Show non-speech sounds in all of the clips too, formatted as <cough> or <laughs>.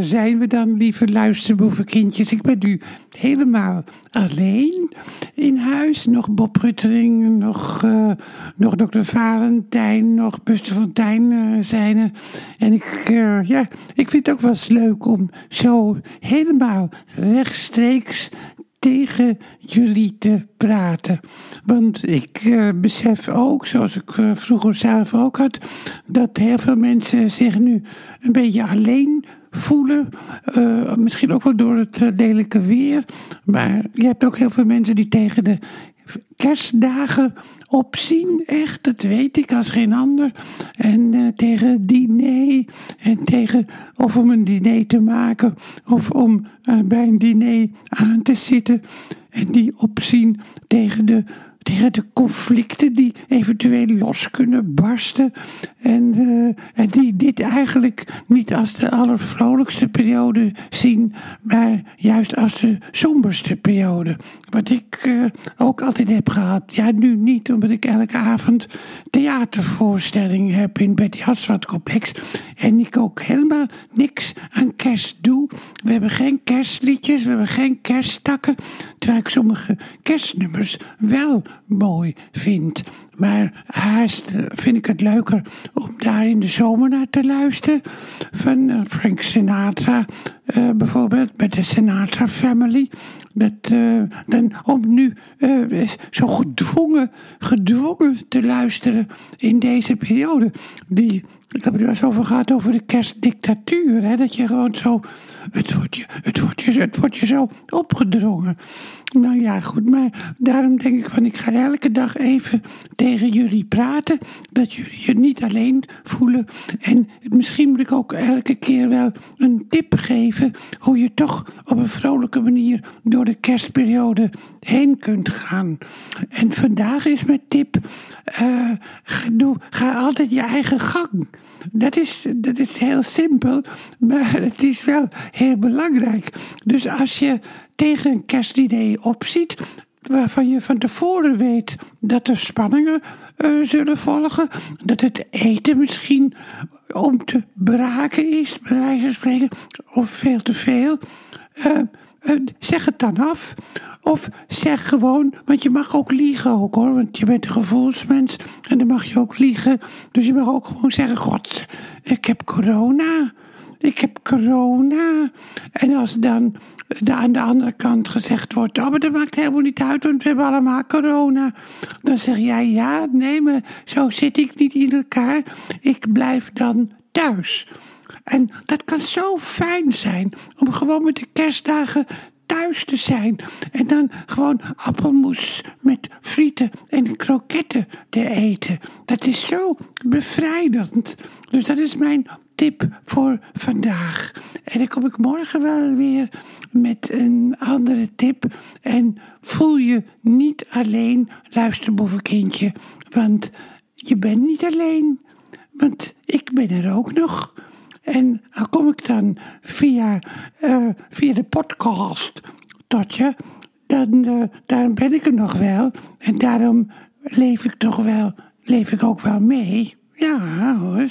zijn we dan, lieve luisterboevenkindjes. Ik ben nu helemaal alleen in huis. Nog Bob Ruttering, nog, uh, nog dokter Valentijn, nog Buster Fontijn uh, zijn er. En ik, ja, ik vind het ook wel eens leuk om zo helemaal rechtstreeks tegen jullie te praten. Want ik uh, besef ook, zoals ik uh, vroeger zelf ook had, dat heel veel mensen zich nu een beetje alleen voelen. Uh, misschien ook wel door het lelijke weer. Maar je hebt ook heel veel mensen die tegen de kerstdagen opzien, echt, dat weet ik als geen ander. En uh, tegen diner, en tegen of om een diner te maken, of om uh, bij een diner aan te zitten. En die opzien tegen de tegen de conflicten die eventueel los kunnen barsten. En, uh, en die dit eigenlijk niet als de allervrolijkste periode zien, maar juist als de somberste periode. Wat ik uh, ook altijd heb gehad. Ja, nu niet, omdat ik elke avond theatervoorstelling heb in Betty Haswat Complex. En ik ook helemaal niks aan kerst doe. We hebben geen kerstliedjes, we hebben geen kersttakken. Terwijl ik sommige kerstnummers wel mooi vind. Maar haast vind ik het leuker om daar in de zomer naar te luisteren. Van uh, Frank Sinatra uh, bijvoorbeeld, met de Sinatra Family. Dat, dan om nu zo gedwongen, gedwongen te luisteren in deze periode. Die, ik heb het wel eens over gehad over de kerstdictatuur. Hè, dat je gewoon zo het wordt, je, het, wordt je, het wordt je zo opgedrongen. Nou ja, goed, maar daarom denk ik van ik ga elke dag even tegen jullie praten. Dat jullie je niet alleen voelen. En misschien moet ik ook elke keer wel een tip geven hoe je toch op een vrolijke manier door de kerstperiode heen kunt gaan. En vandaag is mijn tip: doe, ga altijd je eigen gang. Dat is, dat is heel simpel, maar het is wel heel belangrijk. Dus als je tegen een kerstidee opziet, waarvan je van tevoren weet dat er spanningen uh, zullen volgen, dat het eten misschien om te braken is, bij wijze van spreken, of veel te veel. Uh, uh, zeg het dan af. Of zeg gewoon, want je mag ook liegen ook hoor, want je bent een gevoelsmens en dan mag je ook liegen. Dus je mag ook gewoon zeggen, god, ik heb corona. Ik heb corona. En als dan aan de andere kant gezegd wordt, oh, maar dat maakt helemaal niet uit, want we hebben allemaal corona. Dan zeg jij, ja, nee, maar zo zit ik niet in elkaar. Ik blijf dan thuis. En dat kan zo fijn zijn om gewoon met de kerstdagen thuis te zijn. En dan gewoon appelmoes met frieten en kroketten te eten. Dat is zo bevrijdend. Dus dat is mijn tip voor vandaag. En dan kom ik morgen wel weer met een andere tip. En voel je niet alleen, luister boevenkindje. Want je bent niet alleen. Want ik ben er ook nog. En dan kom ik dan via, uh, via de podcast tot je. Dan, uh, ben ik er nog wel. En daarom leef ik toch wel, leef ik ook wel mee. Ja hoor.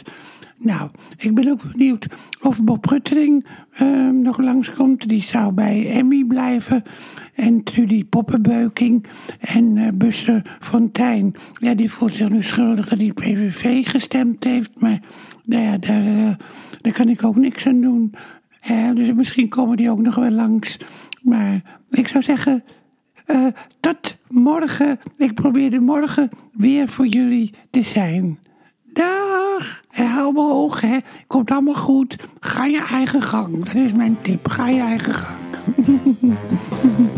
Nou, ik ben ook benieuwd of Bob Ruttering uh, nog langskomt. Die zou bij Emmy blijven. En Trudy Poppenbeuking en uh, Buster Fontijn. Ja, die voelt zich nu schuldig dat hij PVV gestemd heeft. Maar nou ja, daar, uh, daar kan ik ook niks aan doen. dus misschien komen die ook nog wel langs. Maar ik zou zeggen, tot morgen. Ik probeer morgen weer voor jullie te zijn. Dag! Hou me hoog, hè. Komt allemaal goed. Ga je eigen gang. Dat is mijn tip. Ga je eigen gang. <laughs>